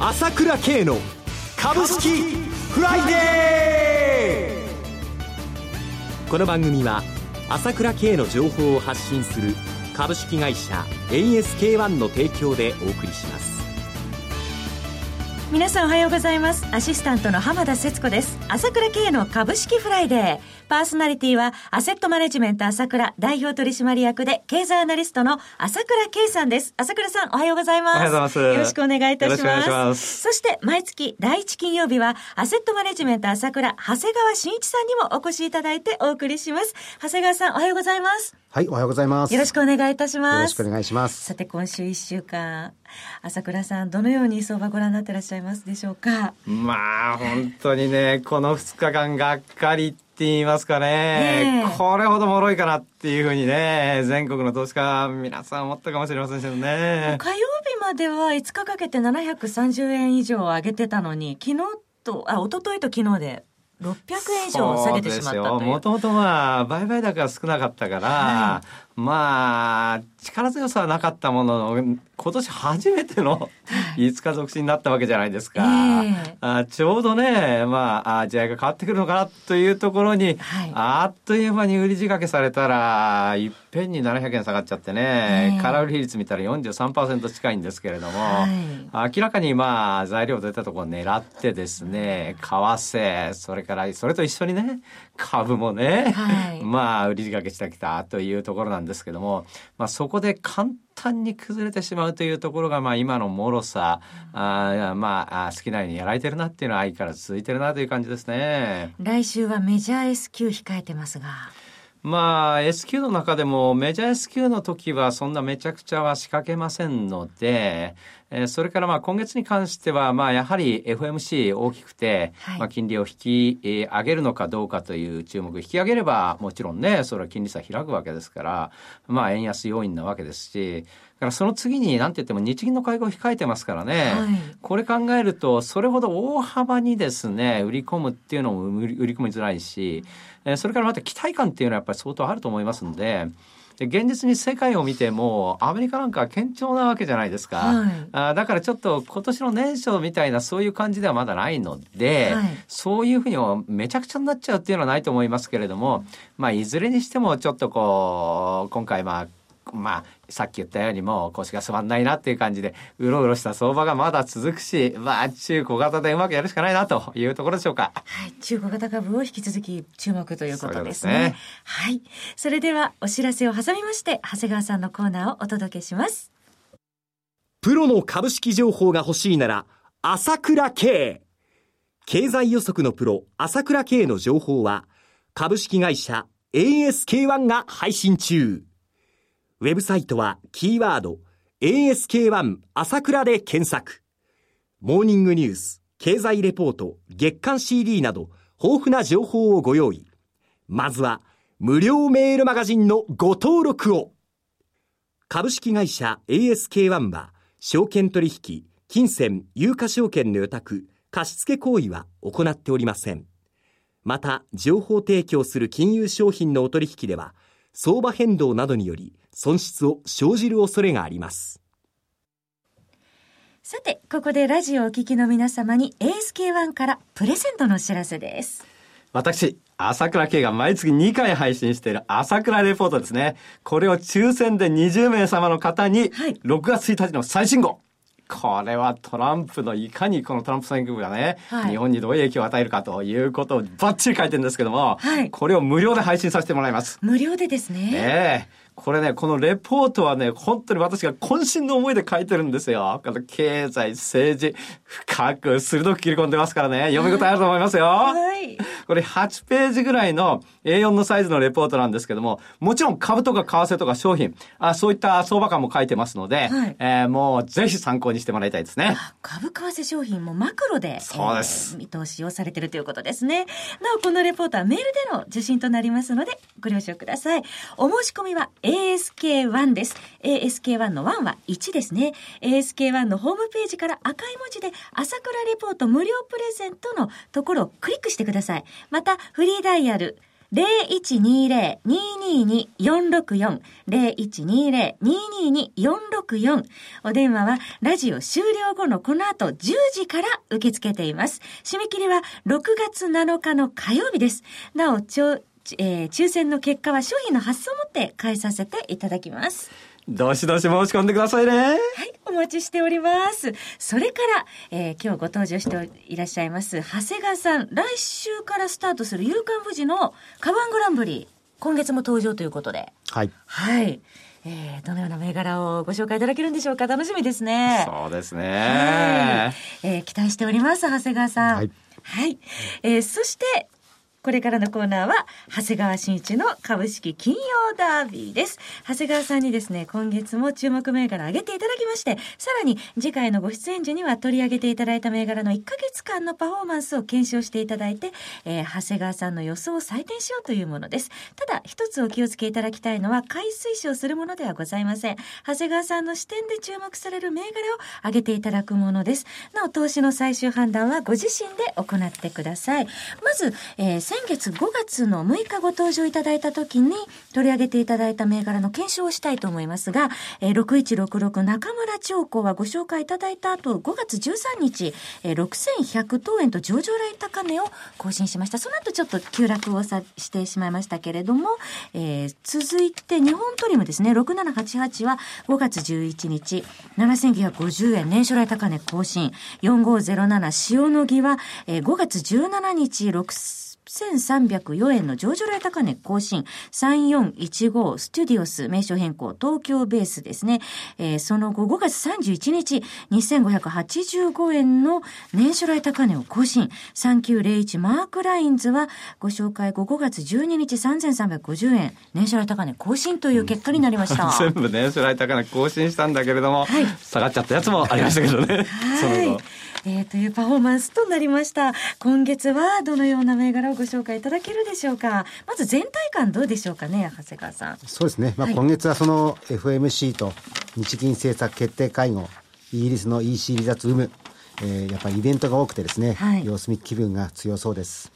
朝倉慶の株式フライデー。この番組は朝倉慶の情報を発信する株式会社 ASK-1 の提供でお送りします。皆さんおはようございます。アシスタントの浜田節子です。朝倉慶の株式フライデー。パーソナリティはアセットマネジメント朝倉代表取締役で経済アナリストの朝倉慶さんです。朝倉さんおはようございます。おはようございます。よろしくお願いいたします。ます。そして毎月第一金曜日はアセットマネジメント朝倉長谷川慎一さんにもお越しいただいてお送りします。長谷川さんおはようございます。はい、おはようございます。よろしくお願いいたします。よろしくお願いします。さて今週1週間朝倉さんどのように相場ご覧になってらっしゃいますでしょうか？まあ本当にねこの2日間がっかりって言いますかね。これほど脆いかなっていうふうにね全国の投資家皆さん思ったかもしれませんけどね。火曜日までは5日かけて730円以上上げてたのに昨日とあ一昨日と昨日で600円以上下げてしまったという。もともとまあ売買高が少なかったから、はまあ力強さはなかったものの今年初めての5日続伸になったわけじゃないですか、ええ。あちょうどねまああ時代が変わってくるのかなというところに、はい。あっという間に売り仕掛けされたらいっぺんに700円下がっちゃってね、ええ。空売り比率見たら43%近いんですけれども、はい。明らかにまあ材料出たところを狙ってですね為替それからそれと一緒にね株もね、はい。まあ売り仕掛けしてきたというところなんですけども、まあ、そこで簡単に崩れてしまうというところがまあ今の脆さ、あーまあ好きなようにやられてるなっていうのは相変わらず続いてるなという感じですね。来週はメジャー S q 控えてますがまあ S q の中でもメジャー S q の時はそんなめちゃくちゃは仕掛けませんので、えーそれからまあ今月に関してはまあやはり FMC 大きくて、はいまあ金利を引きえー上げるのかどうかという注目引き上げればもちろんねそれは金利差開くわけですからまあ円安要因なわけですしだからその次に何て言っても日銀の会合を控えてますからね、はいこれ考えるとそれほど大幅にですね売り込むっていうのも売り込みづらいし、えーそれからまた期待感っていうのはやっぱり相当あると思いますんで。で現実に世界を見てもアメリカなんかは堅調なわけじゃないですか、はい。あーだからちょっと今年の年初みたいなそういう感じではまだないので、はい。そういうふうにもめちゃくちゃになっちゃうっていうのはないと思いますけれども、まあ、いずれにしてもちょっとこう今回まあまあ、さっき言ったようにもう腰が座んないなっていう感じでうろうろした相場がまだ続くし、まあ、中小型でうまくやるしかないなというところでしょうか。はい、中古型株を引き続き注目ということですね。すねはい。それではお知らせを挟みまして、長谷川さんのコーナーをお届けします。プロの株式情報が欲しいなら朝倉慶経済予測のプロ朝倉慶の情報は株式会社 ASK-1 が配信中ウェブサイトはキーワード ASK1 朝倉で検索。モーニングニュース経済レポート月間 CD など豊富な情報をご用意。まずは無料メールマガジンのご登録を。株式会社 ASK-1 は証券取引、金銭、有価証券の予託、貸付行為は行っておりません。また、情報提供する金融商品のお取引では、相場変動などにより損失を生じる恐れがあります。さて、ここでラジオをお聞きの皆様に ASK1 からプレゼントのお知らせです。私、朝倉慶が毎月2回配信している朝倉レポートですね。これを抽選で20名様の方に、はい6月1日の最新号。これはトランプのいかにこのトランプ選挙区がね、はい日本にどういう影響を与えるかということをバッチリ書いてるんですけども、はいこれを無料で配信させてもらいます。無料でですね。ねえ。これね、このレポートはね、本当に私が渾身の思いで書いてるんですよ。この経済、政治、深く鋭く切り込んでますからね、読み応えあると思いますよ。はい。これ8ページぐらいの A4 のサイズのレポートなんですけども、もちろん株とか為替とか商品、あそういった相場感も書いてますので、はいえーもうぜひ参考にしてもらいたいですね。あ株為替商品もマクロで、そうです見通しをされているということですね。なお、このレポートはメールでの受信となりますので、ご了承ください。お申し込みは ASK1 です。ASK1 の1は1ですね。ASK1 のホームページから赤い文字で、朝倉レポート無料プレゼントのところをクリックしてください。また、フリーダイヤル、0120-222-464 0120-222-464お電話はラジオ終了後のこの後10時から受け付けています。締め切りは6月7日の火曜日です。なお、ちょえー抽選の結果は商品の発送をもって返させていただきます。どしどし申し込んでくださいね。はい、お待ちしております。それから、えー今日ご登場していらっしゃいます、長谷川さん、来週からスタートする夕刊富士のカバングランプリ、今月も登場ということで、はい。はい。えーどのような銘柄をご紹介いただけるんでしょうか？楽しみですね。そうですはいね。。えー期待しております、長谷川さん。はい。はい。えーそして、これからのコーナーは、長谷川新一の株式金曜ダービーです。長谷川さんにですね、今月も注目銘柄を挙げていただきまして、さらに次回のご出演時には取り上げていただいた銘柄の1ヶ月間のパフォーマンスを検証していただいて、えー長谷川さんの予想を採点しようというものです。ただ、一つお気をつけいただきたいのは、買い推奨するものではございません。長谷川さんの視点で注目される銘柄を挙げていただくものです。なお、投資の最終判断はご自身で行ってください。まず、えー先月5月の6日ご登場いただいた時に取り上げていただいた銘柄の検証をしたいと思いますが、えー6166中村長子はご紹介いただいた後、5月13日、えー6100等円と上場来高値を更新しました。その後ちょっと急落をさしてしまいましたけれども、えー続いて日本トリムですね、6788は5月11日、7950円、年初来高値更新。4507塩野義は、えー5月17日、6 6304円の上場来高値更新。3415ステュディオス名称変更東京ベースですね。えーその後5月31日2585円の年初来高値を更新。3901マークラインズはご紹介後5月12日3350円年初来高値更新という結果になりました。全部年初来高値更新したんだけれども、はい下がっちゃったやつもありましたけどね。そのはい後。えーというパフォーマンスとなりました。今月はどのような銘柄をご紹介いただけるでしょうか？まず全体感どうでしょうかね、長谷川さん。そうですね。まあ、はい今月はその FMC と日銀政策決定会合、イギリスの EC 離脱有無、えーやっぱりイベントが多くてですね、はい様子見気分が強そうです。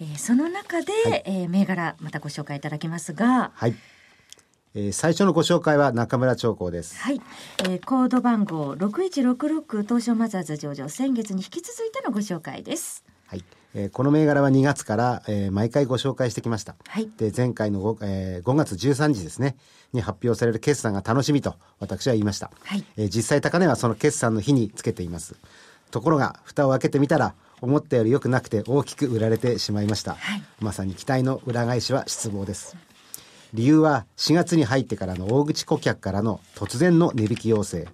えーその中で、えー銘柄またご紹介いただきますが、はい。えー最初のご紹介は中村長光です。はい、えーコード番号6166東証マザーズ上場先月に引き続いてのご紹介です。はい。えーこの銘柄は2月から、えー毎回ご紹介してきました。はいで、前回の 5,、えー5月13日ですね、に発表される決算が楽しみと私は言いました。はいえー実際高値はその決算の日につけています。ところが、蓋を開けてみたら、思ったより良くなくて大きく売られてしまいました。はいまさに期待の裏返しは失望です。理由は4月に入ってからの大口顧客からの突然の値引き要請。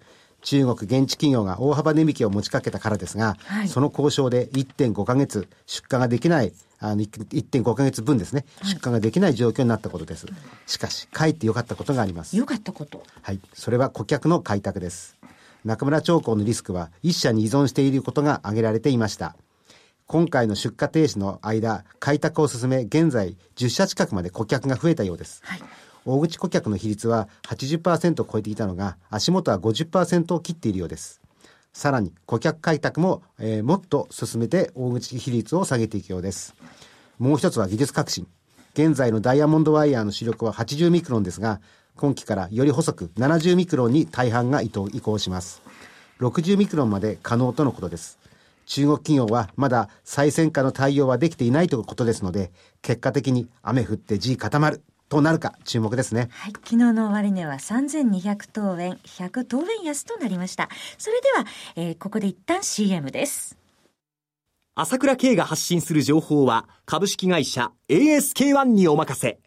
中国現地企業が大幅値引きを持ちかけたからですが、はいその交渉で1.5ヶ月出荷ができない、あの1.5ヶ月分ですね、出荷ができない状況になったことです。しかし、かえって良かったことがあります。良かったこと。はい。それは顧客の開拓です。中村長江のリスクは一社に依存していることが挙げられていました。今回の出荷停止の間、開拓を進め、現在10社近くまで顧客が増えたようです。はい。大口顧客の比率は80%を超えていたのが、足元は50%を切っているようです。さらに、顧客開拓も、えーもっと進めて大口比率を下げていくようです。もう一つは技術革新。現在のダイヤモンドワイヤーの主力は80ミクロンですが、今期からより細く70ミクロンに大半が移行します。60ミクロンまで可能とのことです。中国企業はまだ最先端の対応はできていないということですので、結果的に雨降って地固まるとなるか注目ですね。はい、昨日の終値は3200等円、100等円安となりました。それでは、えーここで一旦 CM です。朝倉慶が発信する情報は株式会社 ASK-1 にお任せ。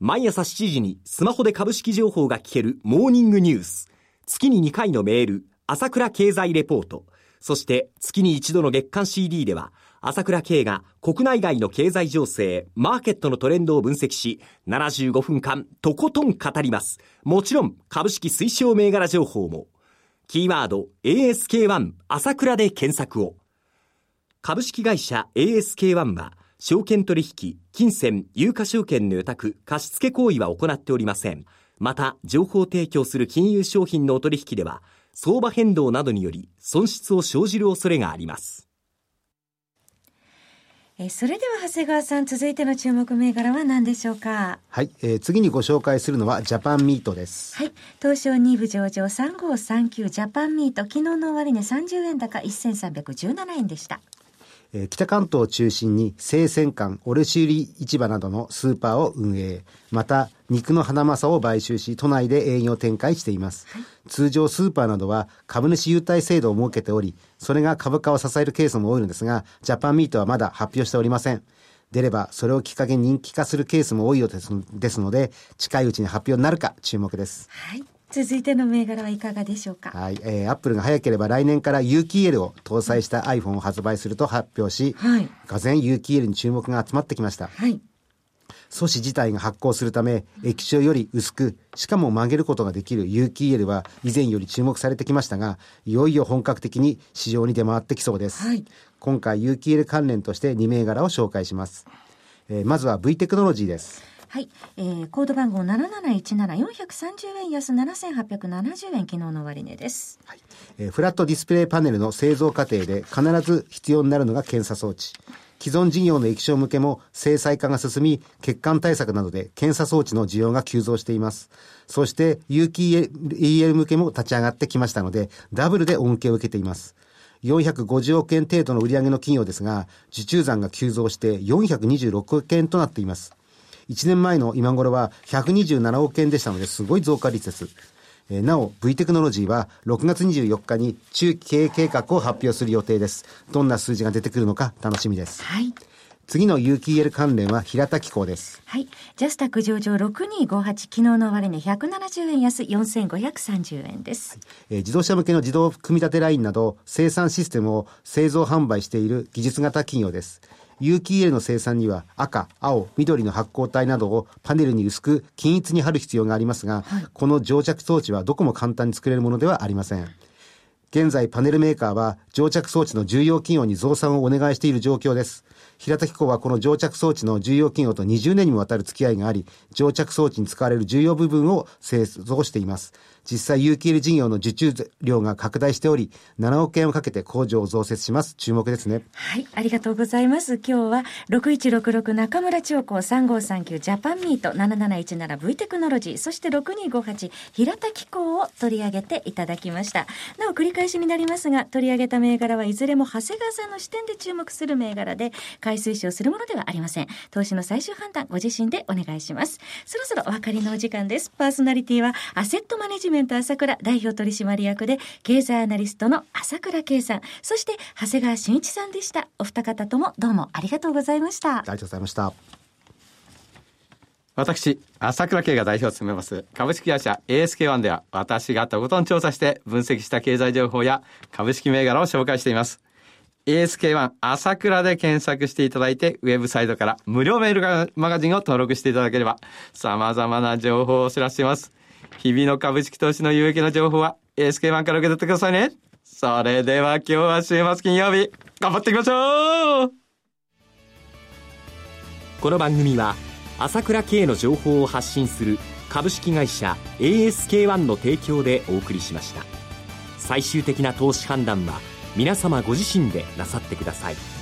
毎朝7時にスマホで株式情報が聞けるモーニングニュース。月に2回のメール、朝倉経済レポート。そして月に一度の月間 CD では、朝倉慶が国内外の経済情勢、マーケットのトレンドを分析し、75分間とことん語ります。もちろん株式推奨銘柄情報も。キーワード ASK1 朝倉で検索を。株式会社 ASK-1 は、証券取引、金銭、有価証券の予託、貸付行為は行っておりません。また、情報提供する金融商品のお取引では、相場変動などにより損失を生じる恐れがあります。えそれでは長谷川さん続いての注目銘柄は何でしょうか？はい、えー、次にご紹介するのはジャパンミートです。はい東証2部上場3539ジャパンミート。昨日の終値30円高1317円でしたえ北関東を中心に生鮮館、卸売市場などのスーパーを運営、また肉の花正を買収し、都内で営業展開しています。はい、通常スーパーなどは株主優待制度を設けており、それが株価を支えるケースも多いのですが、ジャパンミートはまだ発表しておりません。出れば、それをきっかけに人気化するケースも多いようですので、近いうちに発表になるか注目です。はい。続いての銘柄はいかがでしょうか？はい、えー、アップルが早ければ来年から有機 EL を搭載した iPhone を発売すると発表し、はい、がぜ有機 EL に注目が集まってきました。はい。素子自体が発酵するため、液晶より薄く、しかも曲げることができる有機 EL は以前より注目されてきましたが、いよいよ本格的に市場に出回ってきそうです。はい、今回有機 EL 関連として2銘柄を紹介します。えー、まずは V テクノロジーです。はい、えー、コード番号七七一七四百三十円安七千八百七十円昨日の終値です、はいえー。フラットディスプレイパネルの製造過程で必ず必要になるのが検査装置。既存事業の液晶向けも制裁化が進み、欠陥対策などで検査装置の需要が急増しています。そして有機 EL 向けも立ち上がってきましたので、ダブルで恩恵を受けています。450億円程度の売上の企業ですが、受注残が急増して426億円となっています。1年前の今頃は127億円でしたので、すごい増加率です。えー、なお、V テクノロジーは6月24日に中期経営計画を発表する予定です。どんな数字が出てくるのか楽しみです。はい。次の有機 EL 関連は平田機構です。はい。ジャスタック上場6258、昨日の終値170円安4530円です、はい、えー、自動車向けの自動組み立てラインなど生産システムを製造販売している技術型企業です。有機 EL の生産には赤、青、緑の発光体などをパネルに薄く均一に貼る必要がありますが、はい、この乗着装置はどこも簡単に作れるものではありません。現在パネルメーカーは乗着装置の重要企業に増産をお願いしている状況です。平田機構はこの乗着装置の重要企業と20年にもわたる付き合いがあり、乗着装置に使われる重要部分を製造しています。実際有機 EL 事業の受注量が拡大しており、7億円をかけて工場を増設します。注目ですね。はい、ありがとうございます。今日は6166中村長子3539ジャパンミート 7717V テクノロジー、そして6258平田機構を取り上げていただきました。なお繰り返しになりますが、取り上げた銘柄はいずれも長谷川さんの視点で注目する銘柄で、買い推奨するものではありません。投資の最終判断、ご自身でお願いします。そろそろお別れのお時間です。パーソナリティは、アセットマネジメントメント朝倉代表取締役で、経済アナリストの朝倉圭さん、そして長谷川俊一さんでした。お二方ともどうもありがとうございました。ありがとうございました。私、朝倉慶が代表を務めます株式会社 ASK1 では私がとことん調査して分析した経済情報や株式銘柄を紹介しています。ASK1 朝倉で検索していただいて、ウェブサイトから無料メールマガジンを登録していただければ、様々な情報をお知らせします。日々の株式投資の有益な情報は ASK1 から受け取ってくださいね。それでは今日は週末金曜日、頑張っていきましょうこの番組は、朝倉慶の情報を発信する株式会社 ASK1 の提供でお送りしました。最終的な投資判断は、皆様ご自身でなさってください